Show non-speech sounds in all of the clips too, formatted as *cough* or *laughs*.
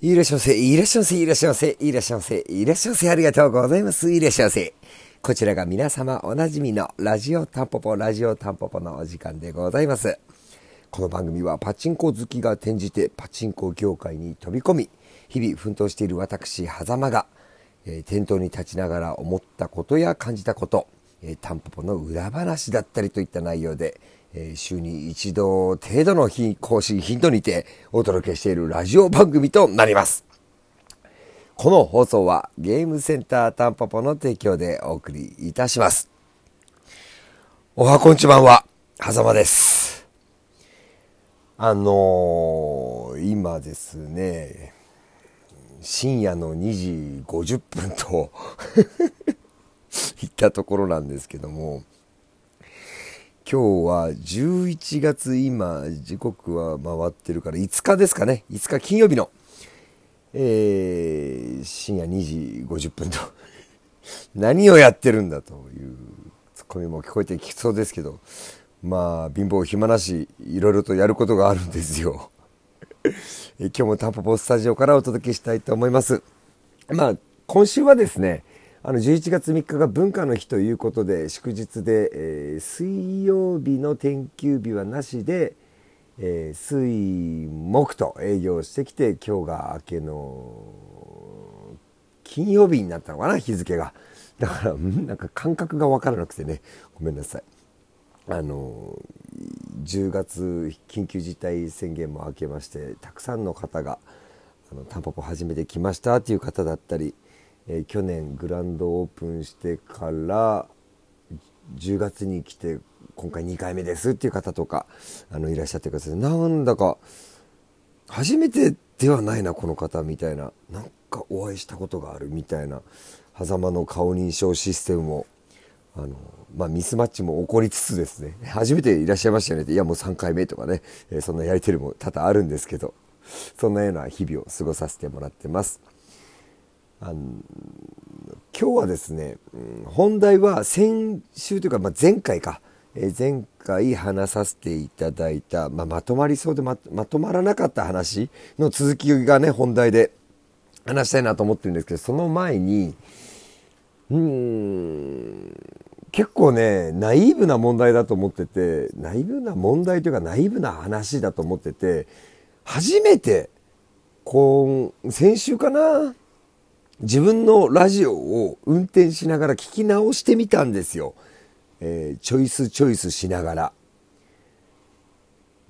いらっしゃいませ、いらっしゃいませ、いらっしゃいませ、いらっしゃいませ、いらっしゃいませ、ありがとうございます、いらっしゃいませ。こちらが皆様おなじみのラジオタンポポ、ラジオタンポポのお時間でございます。この番組はパチンコ好きが転じてパチンコ業界に飛び込み、日々奮闘している私、狭間が、えー、店頭に立ちながら思ったことや感じたこと、えー、タンポポの裏話だったりといった内容で、えー、週に一度程度の更新頻度にてお届けしているラジオ番組となります。この放送はゲームセンタータンポポの提供でお送りいたします。おはこんちばんは、はざまです。あのー、今ですね、深夜の2時50分と *laughs* いったところなんですけども、今日は11月今、時刻は回ってるから5日ですかね。5日金曜日の、えー、深夜2時50分と *laughs* 何をやってるんだというツッコミも聞こえてきそうですけど、まあ、貧乏暇なし、いろいろとやることがあるんですよ。*laughs* 今日もタンポポスタジオからお届けしたいと思います。まあ、今週はですね、あの11月3日が文化の日ということで祝日で、えー、水曜日の天休日はなしで、えー、水木と営業してきて今日が明けの金曜日になったのかな日付が。だからなんか感覚が分からなくてね。ごめんなさい。あの10月緊急事態宣言も明けましてたくさんの方があのタンポポ始めてきましたっていう方だったりえー、去年グランドオープンしてから10月に来て今回2回目ですっていう方とかあのいらっしゃってくださいなんだか初めてではないなこの方みたいななんかお会いしたことがあるみたいな狭間の顔認証システムもあのまあ、ミスマッチも起こりつつですね初めていらっしゃいましたよねいやもう3回目とかね、え、そんなやり取りも多々あるんですけどそんなような日々を過ごさせてもらってます。あの今日はですね、本題は先週というか、まあ、前回か、え、前回話させていただいた、まあ、まとまりそうでまとまらなかった話の続きがね本題で話したいなと思ってるんですけどその前にうん結構ねナイーブな問題だと思っててナイーブな問題というかナイーブな話だと思ってて初めて今先週かな自分のラジオを運転しながら聞き直してみたんですよ。えー、チョイスチョイスしながら。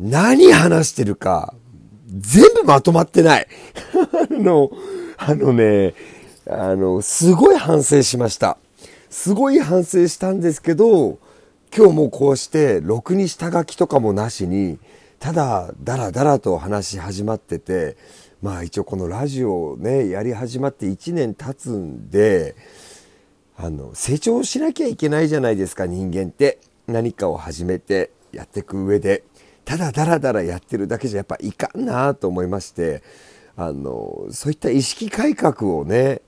何話してるか、全部まとまってない。*laughs* あの、あのね、あの、すごい反省しました。すごい反省したんですけど、今日もこうして、ろくに下書きとかもなしに、ただ、だらだらと話し始まってて、まあ一応このラジオをねやり始まって1年経つんであの成長しなきゃいけないじゃないですか人間って。何かを始めてやっていく上で。ただダラダラやってるだけじゃやっぱいかんなと思いましてあのそういった意識改革をね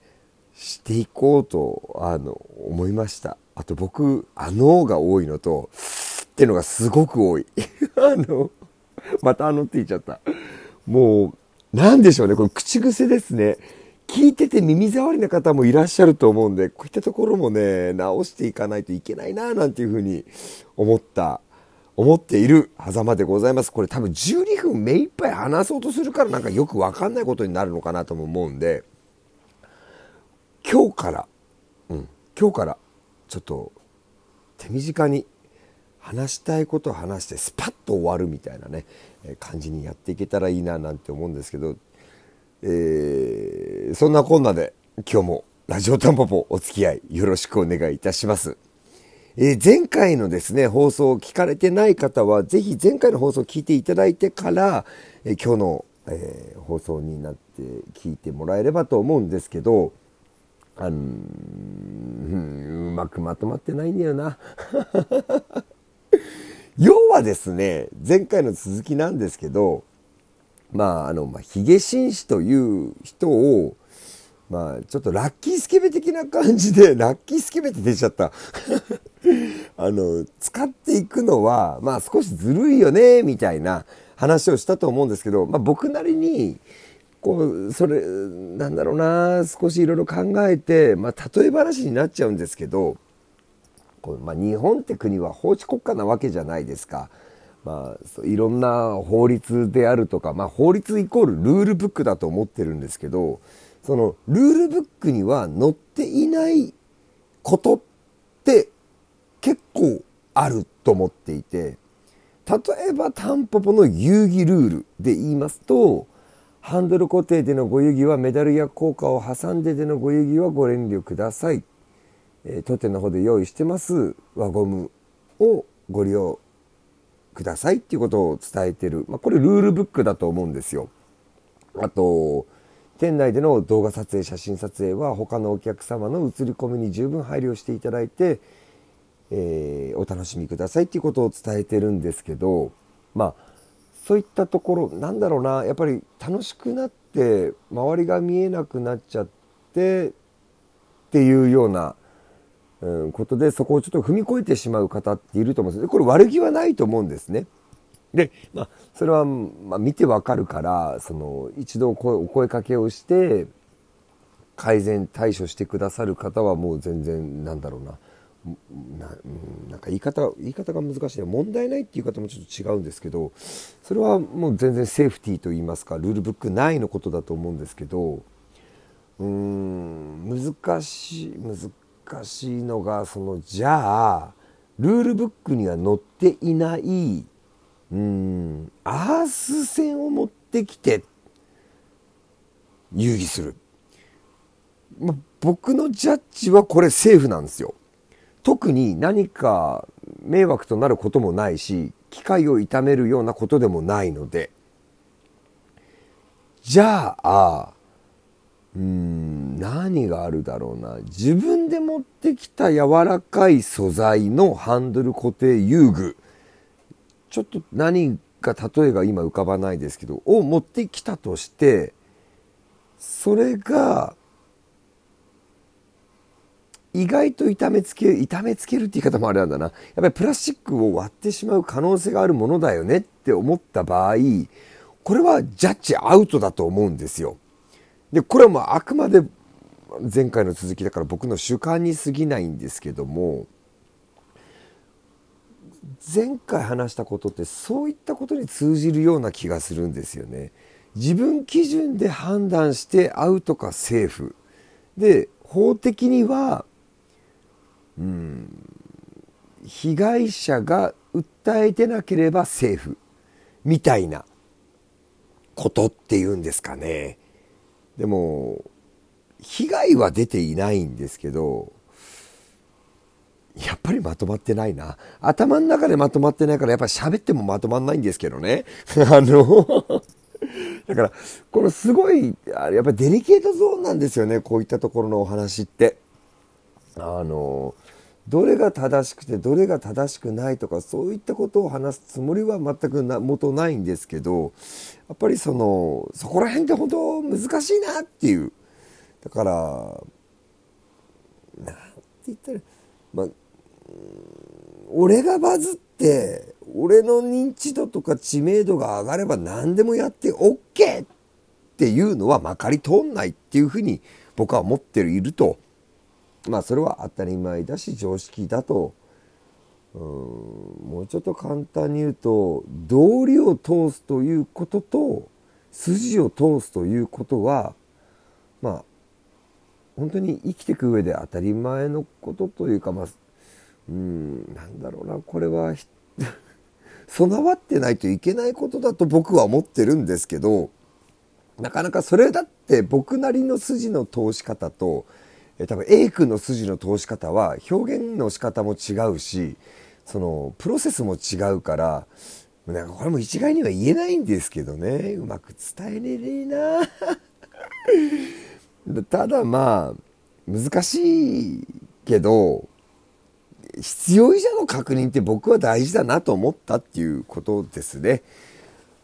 していこうとあの思いました。あと僕あのが多いのとっていうのがすごく多い。*laughs* あのまたあのって言っちゃった。もうなんでしょうね、これ口癖ですね。聞いてて耳障りな方もいらっしゃると思うんで、こういったところもね、直していかないといけないな、なんていうふうに思った、思っている狭間でございます。これ多分12分目いっぱい話そうとするからなんかよくわかんないことになるのかなとも思うんで、今日から、うん、今日からちょっと手短に話したいことを話してスパッと終わるみたいなね感じにやっていけたらいいななんて思うんですけど、えー、そんなこんなで今日もラジオタンポポお付き合いよろしくお願いいたします。えー、前回のですね、放送を聞かれてない方は、ぜひ前回の放送を聞いていただいてから、えー、今日の、えー、放送になって聞いてもらえればと思うんですけど、あのうまくまとまってないんだよな。要はですね、前回の続きなんですけど、まあ、あの、まあ、ヒゲ紳士という人を、まあ、ちょっとラッキースケベ的な感じで、*laughs* ラッキースケベって出ちゃった。*laughs* あの、使っていくのは、まあ少しずるいよね、みたいな話をしたと思うんですけど、まあ僕なりに、こうそれなんだろうな少しいろいろ考えて、まあ、例え話になっちゃうんですけどこう、まあ、日本って国は法治国家なわけじゃないですか。まあ、いろんな法律であるとか、まあ、法律イコールルールブックだと思ってるんですけどそのルールブックには載っていないことって結構あると思っていて例えばタンポポの遊戯ルールで言いますとハンドル固定でのご遊戯はメダルや効果を挟んででのご遊戯はご遠慮ください。え、当店の方で用意してます輪ゴムをご利用くださいっていうことを伝えてる。まあ、これルールブックだと思うんですよ。あと、店内での動画撮影、写真撮影は他のお客様の映り込みに十分配慮していただいて、えー、お楽しみくださいっていうことを伝えてるんですけど、まあ、そういったところなんだろうなやっぱり楽しくなって周りが見えなくなっちゃってっていうような、うん、ことでそこをちょっと踏み越えてしまう方っていると思うんですこれ悪気はないと思うんですね。で、まあ、それは、まあ、見てわかるからその一度お声かけをして改善対処してくださる方はもう全然なんだろうな。ななんか言い方言い方が難しい問題ないっていう方もちょっと違うんですけどそれはもう全然セーフティーと言いますかルールブック内のことだと思うんですけどうーん難しい難しいのがそのじゃあルールブックには載っていないうんアース線を持ってきて遊戯する、ま僕のジャッジはこれセーフなんですよ。特に何か迷惑となることもないし機械を傷めるようなことでもないのでじゃあうん何があるだろうな。自分で持ってきた柔らかい素材のハンドル固定遊具。ちょっと何か例えが今浮かばないですけどを持ってきたとしてそれが意外と痛めつけ痛めつけるって言い方もあれなんだな。やっぱりプラスチックを割ってしまう可能性があるものだよねって思った場合これはジャッジアウトだと思うんですよ。でこれはもうあくまで前回の続きだから僕の主観に過ぎないんですけども前回話したことってそういったことに通じるような気がするんですよね。自分基準で判断してアウトかセーフで法的にはうん被害者が訴えてなければセーフみたいなことっていうんですかねでも被害は出ていないんですけどやっぱりまとまってないな。頭の中でまとまってないからやっぱり喋ってもまとまんないんですけどね。*laughs* あの *laughs* だからこのすごいやっぱりデリケートゾーンなんですよねこういったところのお話って。あのどれが正しくてどれが正しくないとかそういったことを話すつもりは全くな元ないんですけどやっぱりそのそこら辺って本当難しいなっていう。だからなんて言ったらまあ俺がバズって俺の認知度とか知名度が上がれば何でもやって OK っていうのはまかり通んないっていうふうに僕は思っているとまあそれは当たり前だし常識だと。うんもうちょっと簡単に言うと道理を通すということと筋を通すということはまあ本当に生きていく上で当たり前のことというかまあうんなんだろうなこれは *laughs* 備わってないといけないことだと僕は思ってるんですけどなかなかそれだって僕なりの筋の通し方と多分 A 君の筋の通し方は表現の仕方も違うしそのプロセスも違うからなんかこれも一概には言えないんですけどねうまく伝えれねえな *laughs* ただまあ難しいけど必要以上の確認って僕は大事だなと思ったっていうことですね。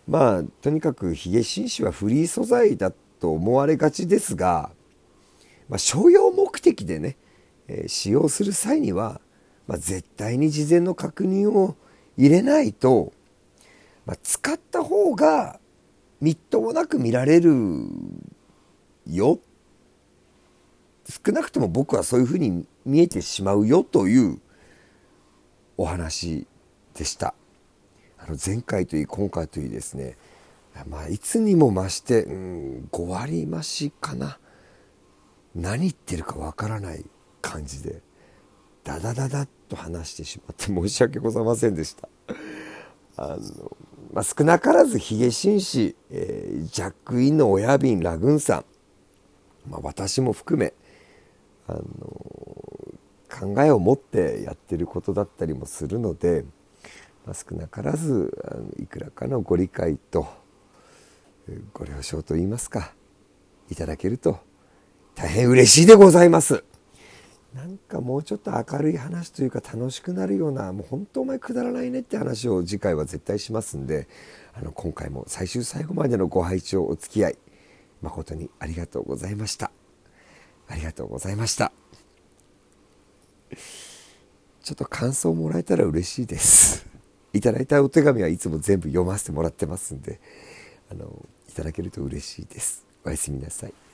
まあとにかくヒゲ紳士はフリー素材だと思われがちですがまあ、商用目的でね、えー、使用する際には、まあ、絶対に事前の確認を入れないと、まあ、使った方がみっともなく見られるよ。少なくとも僕はそういうふうに見えてしまうよというお話でした。あの前回といい今回といいですね。まあいつにも増して、うん、5割増しかな。何言ってるかわからない感じでダダダダッと話してしまって申し訳ございませんでした。あのまあ、少なからずヒゲ紳士、えー、ジャックインの親瓶ラグーンさん、まあ、私も含めあの考えを持ってやってることだったりもするので、まあ、少なからずあのいくらかのご理解とご了承といいますかいただけると大変嬉しいでございます。なんかもうちょっと明るい話というか楽しくなるようなもう本当お前くだらないねって話を次回は絶対しますんであの今回も最終最後までのご拝聴お付き合い誠にありがとうございました。ありがとうございました。ちょっと感想もらえたら嬉しいです。いただいたお手紙はいつも全部読ませてもらってますんであのいただけると嬉しいです。おやすみなさい。